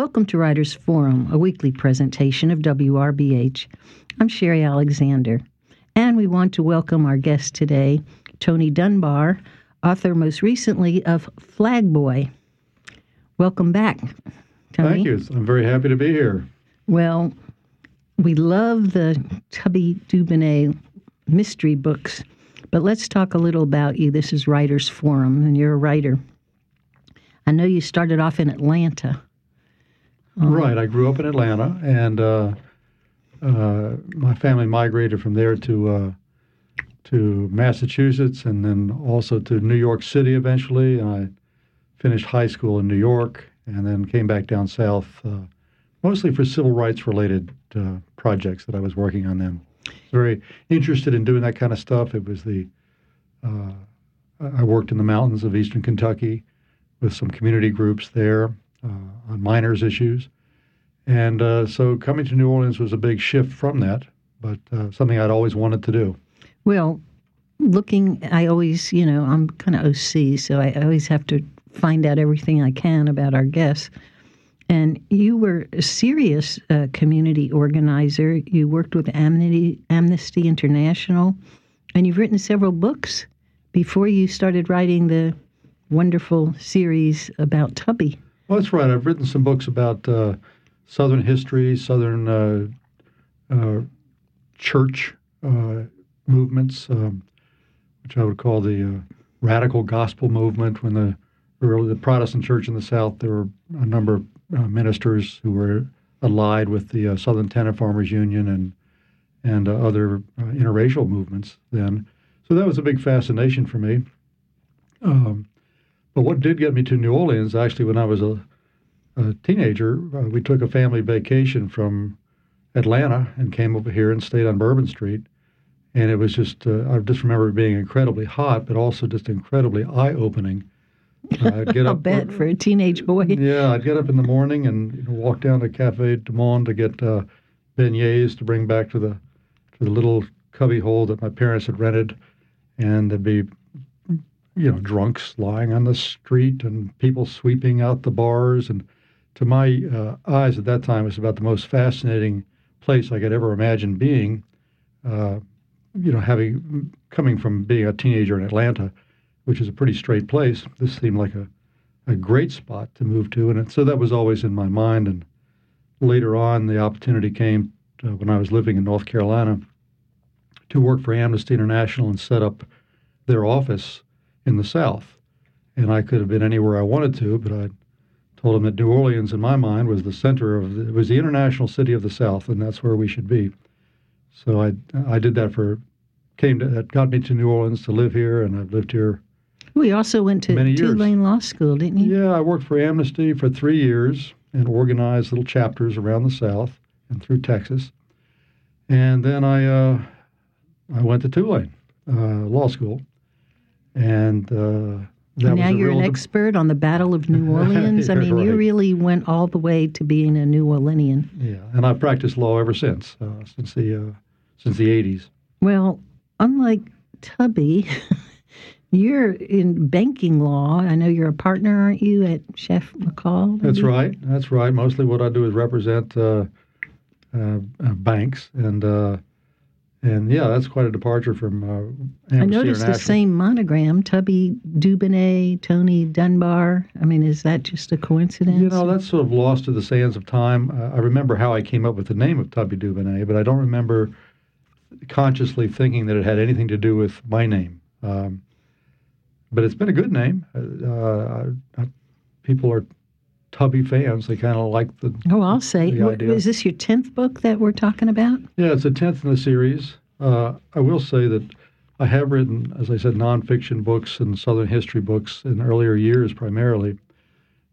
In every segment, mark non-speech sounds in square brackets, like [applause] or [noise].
Welcome to Writers Forum, a weekly presentation of WRBH. I'm Sherry Alexander, and we want to welcome our guest today, Tony Dunbar, author most recently of Flag Boy. Welcome back, Tony. Thank you. I'm very happy to be here. Well, we love the Tubby Dubonnet mystery books, but let's talk a little about you. This is Writers Forum, and you're a writer. I know you started off in Atlanta. Um, right. I grew up in Atlanta, and uh, uh, my family migrated from there to uh, to Massachusetts, and then also to New York City eventually. And I finished high school in New York, and then came back down south, uh, mostly for civil rights related uh, projects that I was working on then. Very interested in doing that kind of stuff. It was the uh, I worked in the mountains of eastern Kentucky with some community groups there uh, on miners' issues. And uh, so coming to New Orleans was a big shift from that, but uh, something I'd always wanted to do. Well, looking, I always, you know, I'm kind of OC, so I always have to find out everything I can about our guests. And you were a serious uh, community organizer. You worked with Amnesty, Amnesty International, and you've written several books before you started writing the wonderful series about Tubby. Well, that's right. I've written some books about uh, Southern history, Southern uh, uh, church uh, movements, um, which I would call the uh, radical gospel movement. When the early the Protestant church in the South, there were a number of uh, ministers who were allied with the Southern Tenant Farmers Union and and other interracial movements then. So that was a big fascination for me. Um, but what did get me to New Orleans, actually, when I was a, a teenager, uh, we took a family vacation from Atlanta and came over here and stayed on Bourbon Street. And it was just, uh, I just remember it being incredibly hot, but also just incredibly eye opening. Uh, [laughs] I'd get up, bet for a teenage boy. Yeah, I'd get up in the morning and you know, walk down to Cafe Du Monde to get uh, beignets to bring back to the to the little cubby hole that my parents had rented, and there'd be you know, drunks lying on the street and people sweeping out the bars. And to my uh, eyes at that time, it was about the most fascinating place I could ever imagine being. Uh, you know, having coming from being a teenager in Atlanta, which is a pretty straight place, this seemed like a, a great spot to move to. And so that was always in my mind. And later on, the opportunity came uh, when I was living in North Carolina to work for Amnesty International and set up their office in the South. And I could have been anywhere I wanted to, but I told him that New Orleans, in my mind, was the center of the, it was the international city of the South, and that's where we should be. So I I did that for came to that got me to New Orleans to live here, and I've lived here. We also went to Tulane Law School, didn't you? Yeah, I worked for Amnesty for three years and organized little chapters around the South and through Texas, and then I uh, I went to Tulane uh, Law School, and uh, now you're an expert on the Battle of New [laughs] Orleans. I mean, right. you really went all the way to being a New Orleanian. Yeah, and I've practiced law ever since, uh, since the uh, since the '80s. Well, unlike Tubby, [laughs] you're in banking law. I know you're a partner, aren't you, at Chaffe McCall? That's right. That's right. Mostly, what I do is represent uh, uh, uh banks and and yeah, that's quite a departure from. Uh, I noticed the same monogram: Tubby Dubonnet, Tony Dunbar. I mean, is that just a coincidence? You know, that's sort of lost to the sands of time. Uh, I remember how I came up with the name of Tubby Dubonnet, but I don't remember consciously thinking that it had anything to do with my name. Um, but it's been a good name. Uh, uh people are Tubby fans. They kind of like the. Oh, I'll say. What, is this your tenth book that we're talking about? Yeah, it's the tenth in the series. Uh, I will say that I have written, as I said, nonfiction books and Southern history books in earlier years, primarily,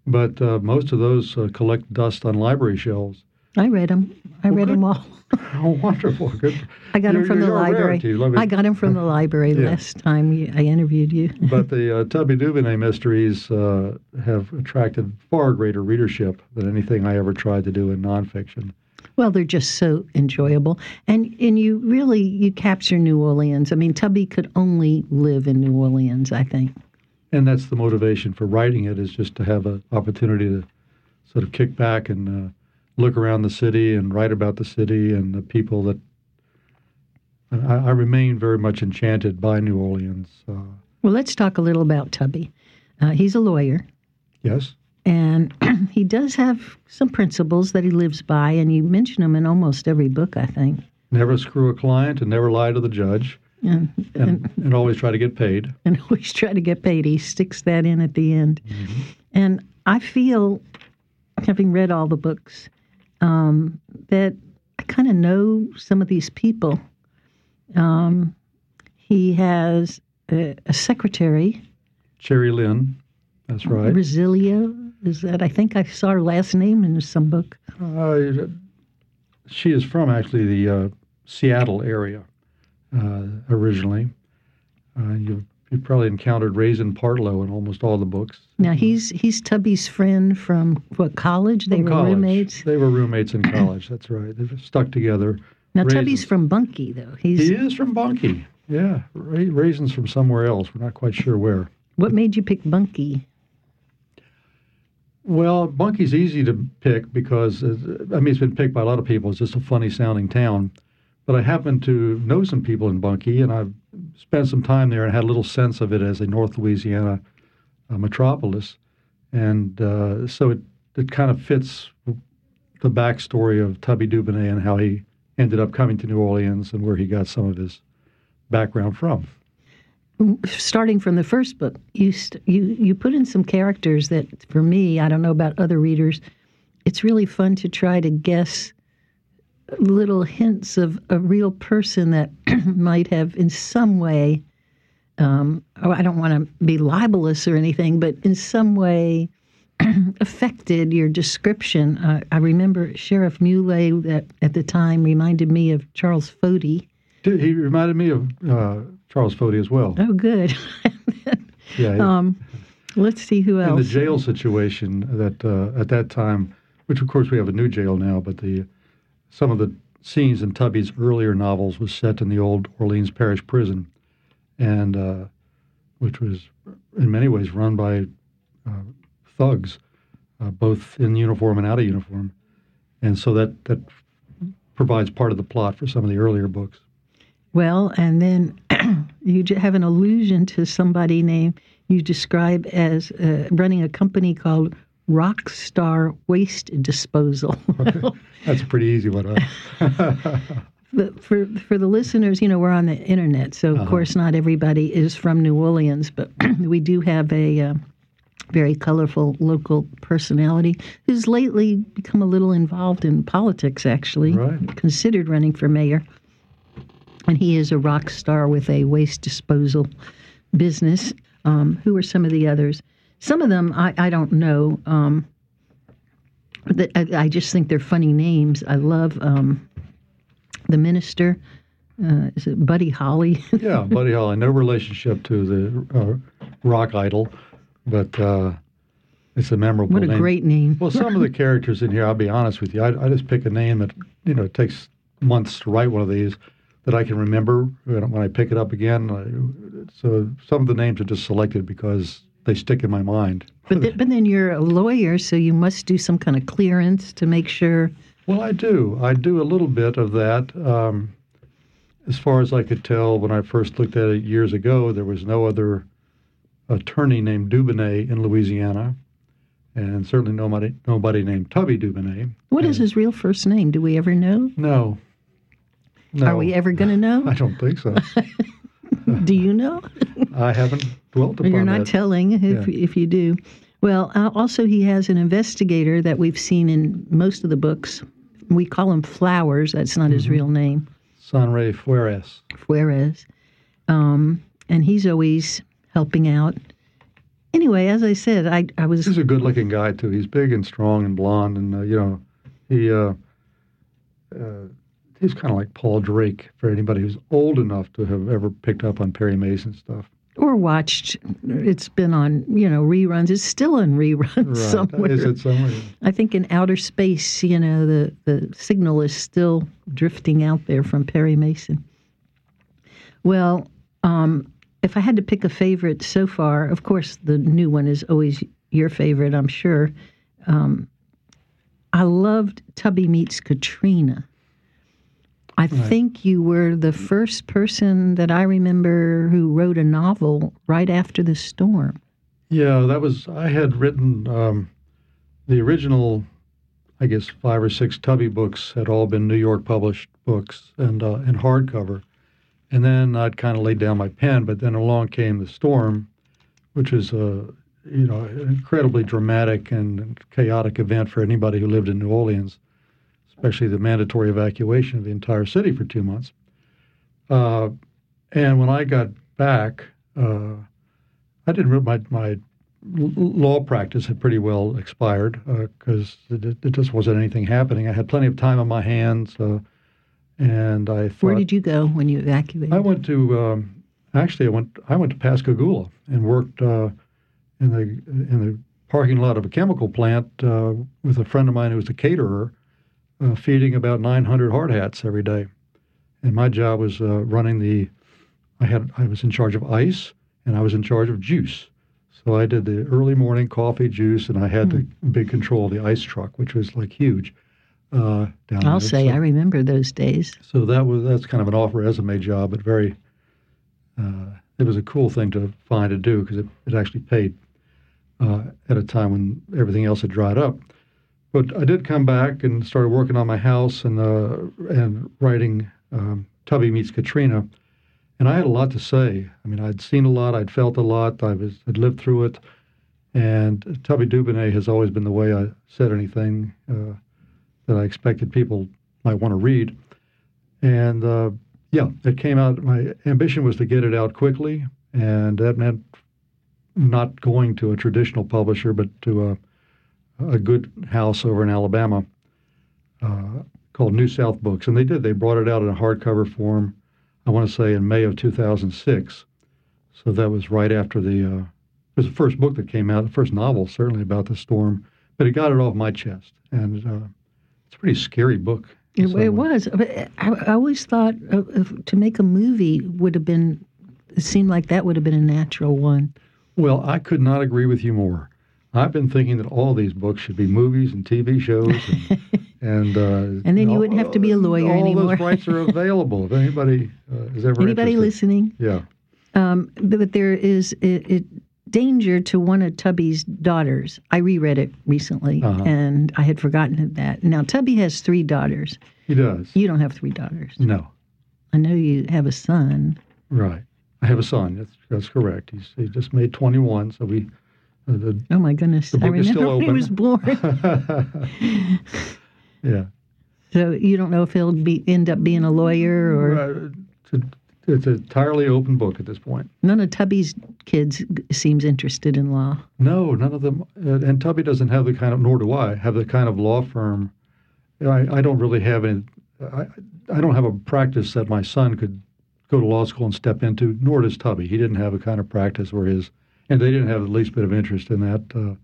but uh, most of those uh, collect dust on library shelves. I read them. I well, read good. them all. [laughs] oh, wonderful! Good. [laughs] I got them from the library. I got them from the library yeah. last time I interviewed you. [laughs] but the uh, Tubby Dubonnet mysteries uh, have attracted far greater readership than anything I ever tried to do in nonfiction. Well, they're just so enjoyable, and and you really you capture New Orleans. I mean, Tubby could only live in New Orleans, I think. And that's the motivation for writing it is just to have an opportunity to sort of kick back and uh, look around the city and write about the city and the people that. I, I remain very much enchanted by New Orleans. Uh, well, let's talk a little about Tubby. Uh, he's a lawyer. Yes. And [clears throat] he does have some principles that he lives by, and you mention them in almost every book, I think. Never screw a client and never lie to the judge. And, and, and, always try to get paid. [laughs] And always try to get paid. He sticks that in at the end. Mm-hmm. And I feel, having read all the books, um, that I kind of know some of these people. Um, he has a, a, secretary, Cherry Lynn. That's right. Brasilia is that? I think I saw her last name in some book. Uh, she is from actually the uh, Seattle area uh, originally. Uh, you've, you've probably encountered Raisin Partlow in almost all the books. Now he's he's Tubby's friend from what college? They from were college. roommates. They were roommates in college. That's right. They've stuck together. Now Raisins. Tubby's from Bunkie, though. He's he is from Bunkie. Yeah, Raisin's from somewhere else. We're not quite sure where. What made you pick Bunkie? Well, Bunkie's easy to pick because, uh, I mean, it's been picked by a lot of people. It's just a funny sounding town. But I happen to know some people in Bunkie, and I've spent some time there and had a little sense of it as a North Louisiana uh, metropolis. And uh, so it, it kind of fits the backstory of Tubby Dubonnet and how he ended up coming to New Orleans and where he got some of his background from starting from the first book, you st- you you put in some characters that, for me, I don't know about other readers, it's really fun to try to guess little hints of a real person that [clears throat] might have, in some way, um, oh, I don't want to be libelous or anything, but in some way [clears throat] affected your description. Uh, I remember Sheriff Muley that at the time reminded me of Charles Foti. He reminded me of uh, Charles Foti as well. Oh, good. [laughs] yeah. Um, let's see who else. In the jail situation that uh, at that time, which of course we have a new jail now, but the some of the scenes in Tubby's earlier novels was set in the old Orleans Parish Prison, and uh, which was in many ways run by uh, thugs, uh, both in uniform and out of uniform, and so that that provides part of the plot for some of the earlier books. Well, and then [clears throat] you have an allusion to somebody named you describe as uh, running a company called Rockstar Waste Disposal. That's a pretty easy one. Huh? [laughs] for for the listeners, you know, we're on the internet, so of uh-huh. course not everybody is from New Orleans, but [clears throat] we do have a uh, very colorful local personality who's lately become a little involved in politics. Actually, right. considered running for mayor and he is a rock star with a waste disposal business. Um, who are some of the others? Some of them I, I don't know. Um, the, I, I, just think they're funny names. I love um, the minister. Uh, is it Buddy Holly? [laughs] yeah, Buddy Holly. No relationship to the uh, rock idol, but uh, it's a memorable. What a name. great name! well, some of the [laughs] characters in here, I'll be honest with you, I, I just pick a name that you know it takes months to write one of these that I can remember when I pick it up again. So some of the names are just selected because they stick in my mind. But, th- but then you're a lawyer, so you must do some kind of clearance to make sure. Well, I do. I do a little bit of that. Um, as far as I could tell, when I first looked at it years ago, there was no other attorney named Dubonnet in Louisiana, and certainly nobody nobody named Tubby Dubonnet. What and, is his real first name? Do we ever know? No, no, Are we ever going [laughs] to know? I don't think so. [laughs] do you know? [laughs] I haven't dwelt upon You're not that. telling if, yeah. if you do. Well, uh, also, he has an investigator that we've seen in most of the books. We call him Flowers. That's not mm-hmm. his real name. Sanray Fuertes. Fuertes. Um, and he's always helping out. Anyway, as I said, I, I was. He's a good looking guy, too. He's big and strong and blond. And, uh, you know, he. Uh, uh he's kind of like Paul Drake for anybody who's old enough to have ever picked up on Perry Mason stuff. Or watched. It's been on, you know, reruns. It's still on reruns right. somewhere. Is it somewhere? I think in outer space, you know, the, the signal is still drifting out there from Perry Mason. Well, um, if I had to pick a favorite so far, of course, the new one is always your favorite, I'm sure. Um, I loved Tubby Meets Katrina. I Right. think you were the first person that I remember who wrote a novel right after the storm. Yeah, that was. I had written um, the original, I guess, five or six Tubby books had all been New York published books and uh, in hardcover, and then I'd kind of laid down my pen. But then along came the storm, which is a you know an incredibly dramatic and chaotic event for anybody who lived in New Orleans, especially the mandatory evacuation of the entire city for two months. Uh, and when I got back. Uh, I didn't. My my law practice had pretty well expired because it, it just wasn't anything happening. I had plenty of time on my hands, uh, and I thought Where did you go when you evacuated? I went to um, actually I went I went to Pascagoula and worked uh, in the in the parking lot of a chemical plant uh, with a friend of mine who was a caterer, uh, feeding about 900 hard hats every day, and my job was uh, running the. I had I was in charge of ice and I was in charge of juice. So I did the early morning coffee juice, and I had the big control of the ice truck, which was like huge. Uh, down I'll there. say So- I remember those days. so that was that's kind of an off resume job, but very. Uh, it was a cool thing to find to do because it, it actually paid uh, at a time when everything else had dried up. But I did come back and started working on my house and uh, and writing um, Tubby meets Katrina, and I had a lot to say. I mean, I'd seen a lot, I'd felt a lot, I was I'd lived through it, and Tubby Dubonnet has always been the way I said anything uh, that I expected people might want to read. And uh, yeah, it came out. My ambition was to get it out quickly, and that meant not going to a traditional publisher, but to a, a good house over in Alabama uh, called New South Books. And they did. They brought it out in a hardcover form, I want to say in May of 2006. So that was right after the, uh, it was the first book that came out, the first novel, certainly about the storm, but it got it off my chest. And uh, it's a pretty scary book. It, it was. I, I always thought of, to make a movie would have been. It seemed like that would have been a natural one. Well, I could not agree with you more. I've been thinking that all these books should be movies and TV shows, and [laughs] and, uh, And then you wouldn't have to be a lawyer all anymore. those rights are [laughs] available. If anybody uh, is ever Anybody interested. listening? yeah, Um, but, but there is it, it, danger to one of Tubby's daughters. I reread it recently, Uh-huh. and I had forgotten that. Now Tubby has three daughters. he does. You don't have three daughters. No, I know you have a son. right. I have a son. That's that's correct. He's he just made 21, so we. Uh, the, Oh my goodness! I remember when he was born. [laughs] [laughs] yeah. so you don't know if he'll be end up being a lawyer or Uh, it's, a, it's an entirely open book at this point. none of Tubby's kids seems interested in law. No, none of them. Uh, and Tubby doesn't have the kind of, nor do I, have the kind of law firm. I, I don't really have any. I, I don't have a practice that my son could go to law school and step into. Nor does Tubby. He didn't have a kind of practice where his, and they didn't have the least bit of interest in that. Uh,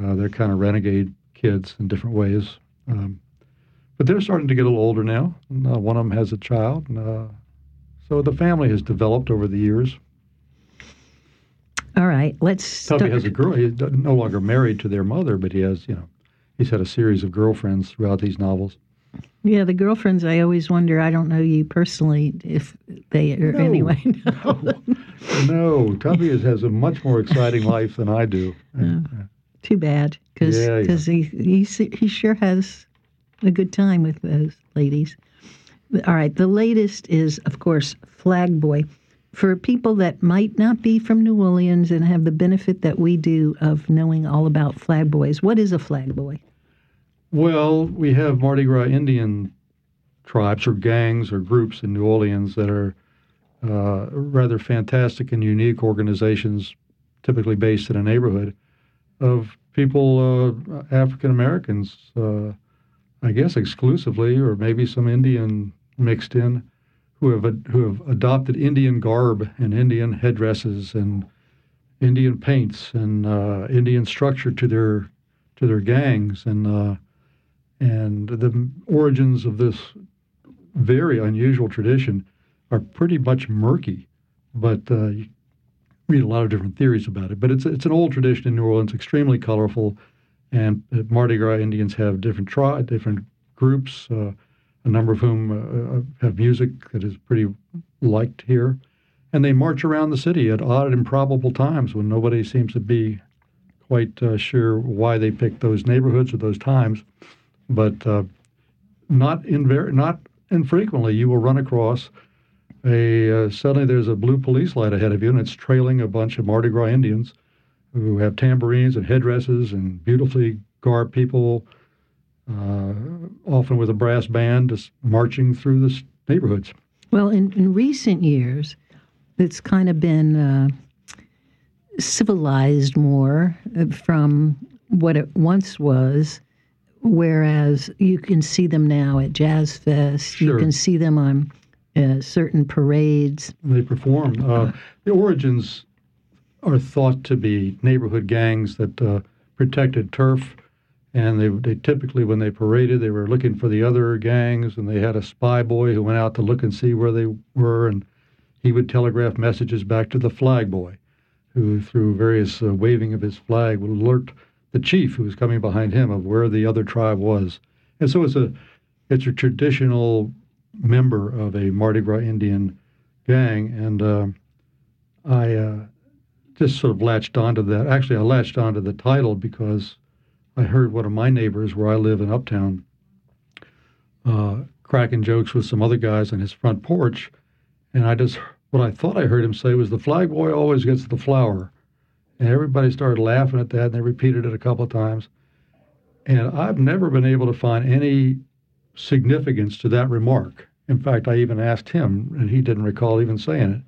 uh, they're kind of renegade kids in different ways. Um, but they're starting to get a little older now. And, uh, one of them has a child. And, uh, so the family has developed over the years. All right, let's. Tubby start- has a girl. He's no longer married to their mother, but he has, you know, he's had a series of girlfriends throughout these novels. Yeah, the girlfriends. I always wonder. I don't know you personally, if they are No. anyway. [laughs] No, Tubby is, has a much more exciting life than I do. And, uh, Too bad, because Yeah, yeah. he he he sure has a good time with those ladies. All right, the latest is, of course, Flag Boy. For people that might not be from New Orleans and have the benefit that we do of knowing all about Flag Boys, what is a Flag Boy? Well, we have Mardi Gras Indian tribes or gangs or groups in New Orleans that are uh, rather fantastic and unique organizations, typically based in a neighborhood of people, uh, African Americans, uh, I guess exclusively, or maybe some Indian mixed in, who have who have adopted Indian garb and Indian headdresses and Indian paints and uh, Indian structure to their to their gangs. And uh, and the origins of this very unusual tradition are pretty much murky, but uh, you read a lot of different theories about it. But it's it's an old tradition in New Orleans, extremely colorful, And uh, Mardi Gras Indians have different tri- different groups, uh, a number of whom uh, uh, have music that is pretty liked here. And they march around the city at odd improbable times when nobody seems to be quite uh, sure why they picked those neighborhoods or those times. But uh, not not infrequently, you will run across a uh, suddenly there's a blue police light ahead of you, and it's trailing a bunch of Mardi Gras Indians who have tambourines and headdresses and beautifully garbed people, uh, often with a brass band, just marching through the neighborhoods. Well, in, in recent years, it's kind of been uh, civilized more uh, from what it once was. Whereas you can see them now at Jazz Fest, Sure. you can see them on uh, certain parades. They perform. Uh, the origins are thought to be neighborhood gangs that uh, protected turf, and they they typically when they paraded they were looking for the other gangs, and they had a spy boy who went out to look and see where they were, and he would telegraph messages back to the flag boy, who through various uh, waving of his flag would alert the chief who was coming behind him of where the other tribe was, and so it's a it's a traditional member of a Mardi Gras Indian gang, and uh, I uh, just sort of latched onto that. Actually, I latched onto the title because I heard one of my neighbors, where I live in Uptown, uh, cracking jokes with some other guys on his front porch, and I just what I thought I heard him say was, "The flag boy always gets the flower," and everybody started laughing at that, and they repeated it a couple of times. And I've never been able to find any significance to that remark. In fact, I even asked him, and he didn't recall even saying it.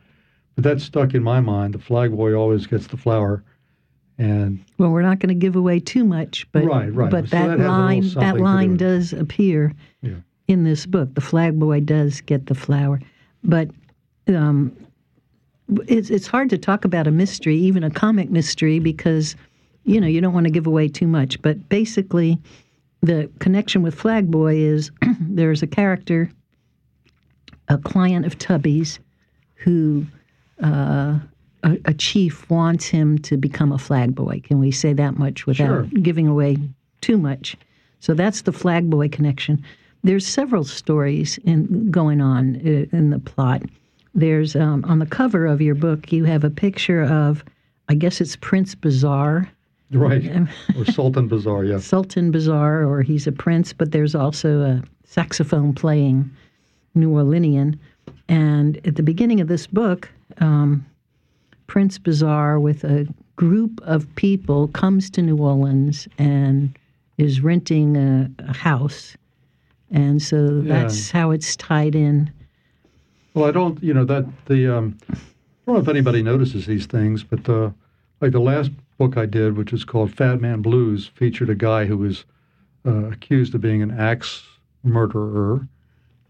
But that stuck in my mind. The flag boy always gets the flower, and Well, we're not going to give away too much, but Right, right. but So that, that has a little line that to do line does appear Yeah. in this book. The flag boy does get the flower, but um, it's it's hard to talk about a mystery, even a comic mystery, because you know you don't want to give away too much. But basically, the connection with Flag Boy is [clears throat] there's a character, a client of Tubby's, who uh, a, a chief wants him to become a flag boy. Can we say that much without Sure. giving away too much? So that's the flag boy connection. There's several stories in, going on uh, in the plot. There's um, on the cover of your book, you have a picture of, I guess it's Prince Bazaar, right, [laughs] or Sultan Bazaar, yeah. Sultan Bazaar, or he's a prince, but there's also a saxophone playing New Orleanian. And at the beginning of this book, um, Prince Bazaar, with a group of people, comes to New Orleans and is renting a, a house. And so Yeah. that's how it's tied in. Well, I don't, you know, that the, um, I don't know if anybody notices these things, but uh, like the last book I did, which is called Fat Man Blues, featured a guy who was uh, accused of being an axe murderer.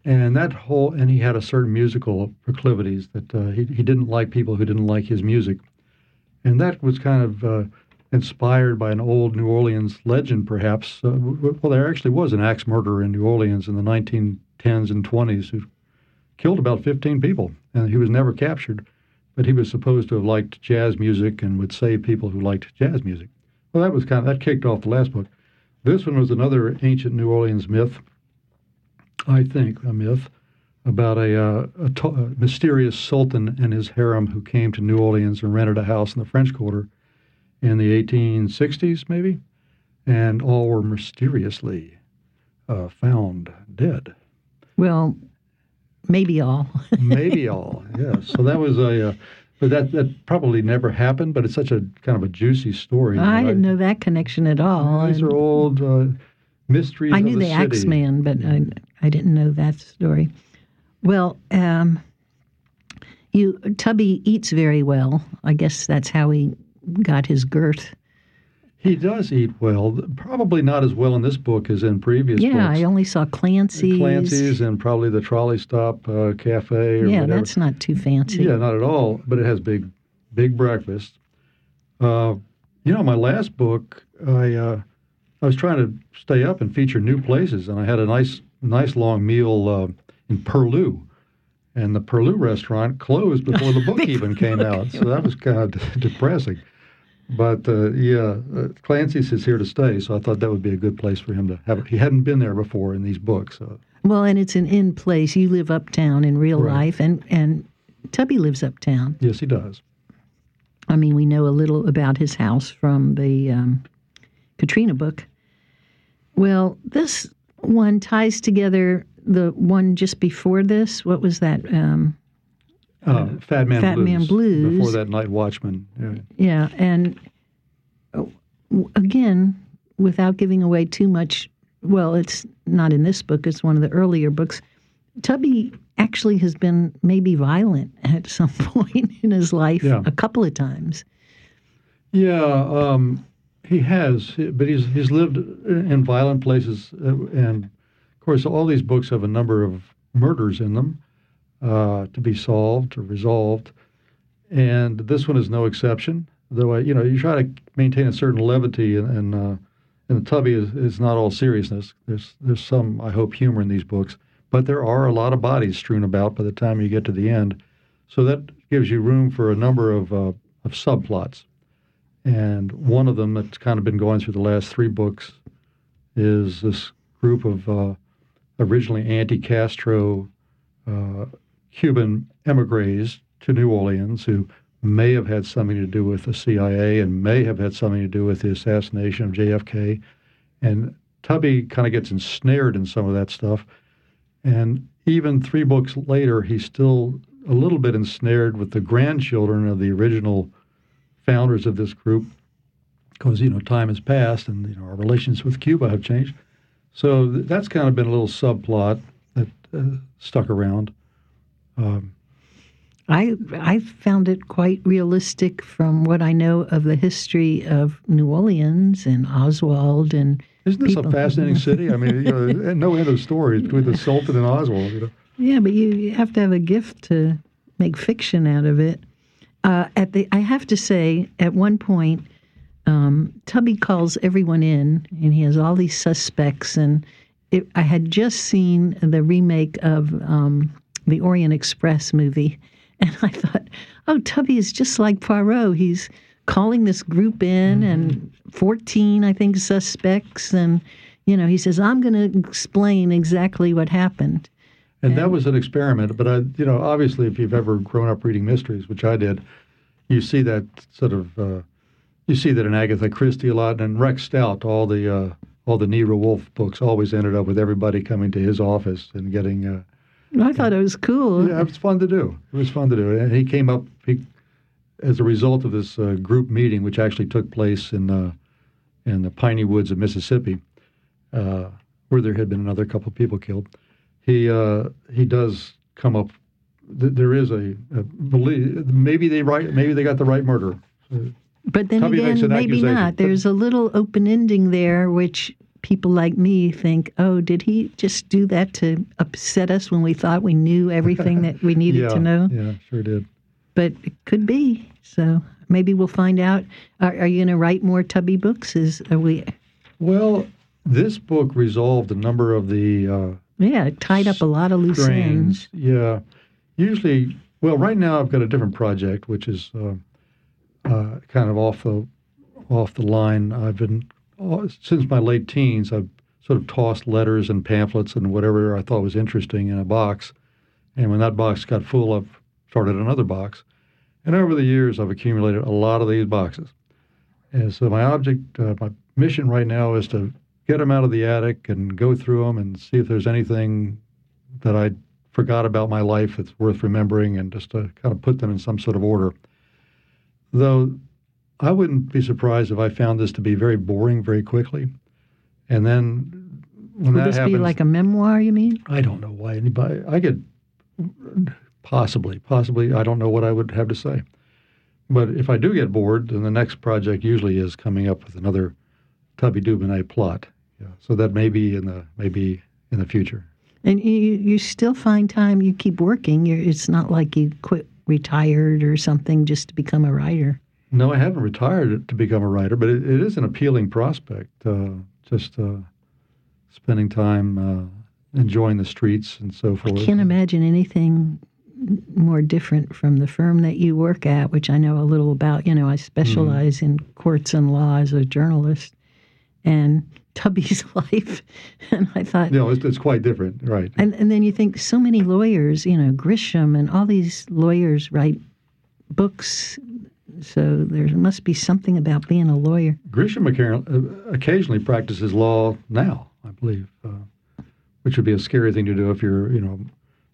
And that whole, and he had a certain musical proclivities that uh, he, he didn't like people who didn't like his music. And that was kind of uh, inspired by an old New Orleans legend, perhaps. Uh, well, there actually was an axe murderer in New Orleans in the 1910s and 20s who killed about 15 people, and he was never captured. But he was supposed to have liked jazz music and would save people who liked jazz music. Well, that was kind of that kicked off the last book. This one was another ancient New Orleans myth, I think, a myth about a, uh, a, to- a mysterious sultan and his harem who came to New Orleans and rented a house in the French Quarter in the 1860s, maybe, and all were mysteriously uh, found dead. Well, maybe all. [laughs] Maybe all, yes. So that was a, uh, but that that probably never happened. But it's such a kind of a juicy story. I that didn't know that connection at all. These and- are old uh, mysteries. I knew the, the. Axeman, but I, I didn't know that story. Well, um, you Tubby eats very well. I guess that's how he got his girth. He does eat well. Probably not as well in this book as in previous yeah, books. I only saw Clancy's. Clancy's and probably the Trolley Stop uh, Cafe or yeah, whatever. that's not too fancy. Yeah, not at all. But it has big, big breakfast. Uh, you know, my last book, I uh, I was trying to stay up and feature new places, and I had a nice, nice long meal uh, in Purloo, and the Purloo restaurant closed before the [laughs] book even came out. So that was kind of [laughs] depressing. But uh, yeah, uh, Clancy's is here to stay, so I thought that would be a good place for him to have. He hadn't been there before in these books. So. Well, and it's an in place. You live uptown in real Right. life, and and Tubby lives uptown. Yes, he does. I mean, we know a little about his house from the um, Katrina book. Well, this one ties together the one just before this. What was that? Um, Uh, Fat Man Fat Blues. Man Blues. Before that, Night Watchman. Yeah. yeah, and uh, again, without giving away too much. Well, it's not in this book. It's one of the earlier books. Tubby actually has been maybe violent [laughs] at some point in his life Yeah. a couple of times. Yeah, um, he has, but he's he's lived in violent places, uh, and of course, all these books have a number of murders in them uh, to be solved or resolved, and this one is no exception. Though I, you know, you try to maintain a certain levity, and, and uh, the Tubby is, is not all seriousness. There's there's some, I hope, humor in these books, but there are a lot of bodies strewn about by the time you get to the end, so that gives you room for a number of uh, of subplots. And one of them that's kind of been going through the last three books is this group of uh, originally anti Castro uh, Cuban emigres to New Orleans who may have had something to do with the CIA and may have had something to do with the assassination of JFK. And Tubby kind of gets ensnared in some of that stuff. And even three books later, he's still a little bit ensnared with the grandchildren of the original founders of this group because you know time has passed and you know our relations with Cuba have changed. So th- that's kind of been a little subplot that uh, stuck around. Um, I I found it quite realistic from what I know of the history of New Orleans and Oswald and isn't this People- a fascinating city? I mean, you [laughs] know, no end of stories between the Sultan and Oswald. You know, yeah, but you, you have to have a gift to make fiction out of it. Uh, at the I have to say, at one point, um, Tubby calls everyone in, and he has all these suspects. And it, I had just seen the remake of um, the Orient Express movie, [laughs] and I thought, oh, Tubby is just like Poirot. He's calling this group in, and fourteen, I think, suspects, and you know, he says, I'm going to explain exactly what happened. and that was an experiment. But I, you know, obviously, if you've ever grown up reading mysteries, which I did, you see that sort of. Uh, you see that in Agatha Christie a lot, and Rex Stout, all the uh, all the Nero Wolfe books always ended up with everybody coming to his office and getting. Uh, I thought it was cool. Yeah, it was fun to do. It was fun to do. And he came up he, as a result of this uh, group meeting, which actually took place in uh, in the piney woods of Mississippi, uh, where there had been another couple of people killed. He uh, he does come up. Th- there is a, a believe maybe they right maybe they got the right murder. But then Tubby again, an maybe not. There's a little open ending there, which people like me think, oh, did he just do that to upset us when we thought we knew everything that we [laughs] needed yeah, to know? Yeah, sure did. But it could be. So maybe we'll find out. Are, are you going to write more Tubby books? Is are we? Well, this book resolved a number of the. Uh, Yeah, it tied up a lot of loose ends. Yeah. Usually, well, right now I've got a different project, which is uh, uh, kind of off the off the line. I've been since my late teens. I've sort of tossed letters and pamphlets and whatever I thought was interesting in a box, and when that box got full, I've started another box. And over the years, I've accumulated a lot of these boxes. And so my object, uh, my mission right now is to get them out of the attic and go through them and see if there's anything that I forgot about my life that's worth remembering and just to kind of put them in some sort of order. Though I wouldn't be surprised if I found this to be very boring very quickly. And then when Would that this happens, be like a memoir? You mean? I don't know why anybody. I could possibly, possibly. I don't know what I would have to say. But if I do get bored, then the next project usually is coming up with another Tubby Dubonnet plot. Yeah. So that may be in the maybe in the future. And you you still find time. You keep working. You're, it's not like you quit, retired, or something just to become a writer. No, I haven't retired to become a writer, but it, it is an appealing prospect. Uh, just uh, spending time uh, enjoying the streets and so forth. I can't imagine anything more different from the firm that you work at, which I know a little about. You know, I specialize mm-hmm. in courts and law as a journalist, and [laughs] Tubby's [laughs] life, and I thought, no, it's, it's quite different, right? And and then you think so many lawyers, you know, Grisham and all these lawyers write books. So there must be something about being a lawyer. Grisham uh, occasionally practices law now, I believe, uh, which would be a scary thing to do if you're, you know,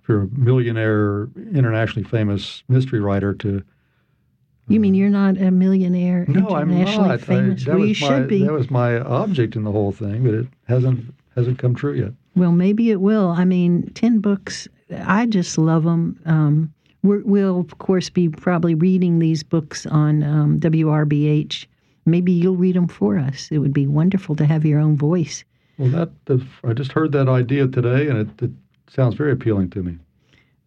if you're a millionaire, internationally famous mystery writer to you mean you're not a millionaire no, internationally I'm not. famous? I, well, you my, should be. That was my object in the whole thing, but it hasn't hasn't come true yet. Well, maybe it will. I mean, ten books. I just love them. Um, we will, of course, be probably reading these books on um, WRBH. Maybe you'll read them for us. It would be wonderful to have your own voice. Well, that I just heard that idea today, and it, it sounds very appealing to me.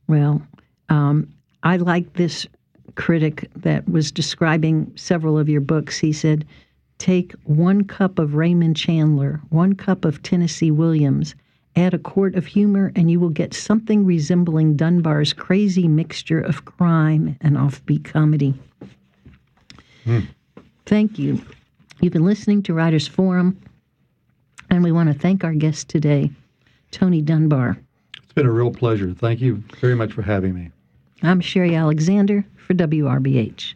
Well, um, I like this critic that was describing several of your books. He said, Take one cup of Raymond Chandler, one cup of Tennessee Williams, add a quart of humor, and you will get something resembling Dunbar's crazy mixture of crime and offbeat comedy. Mm. Thank you. You've been listening to Writers Forum, and we want to thank our guest today, Tony Dunbar. It's been a real pleasure. Thank you very much for having me. I'm Sherry Alexander for WRBH.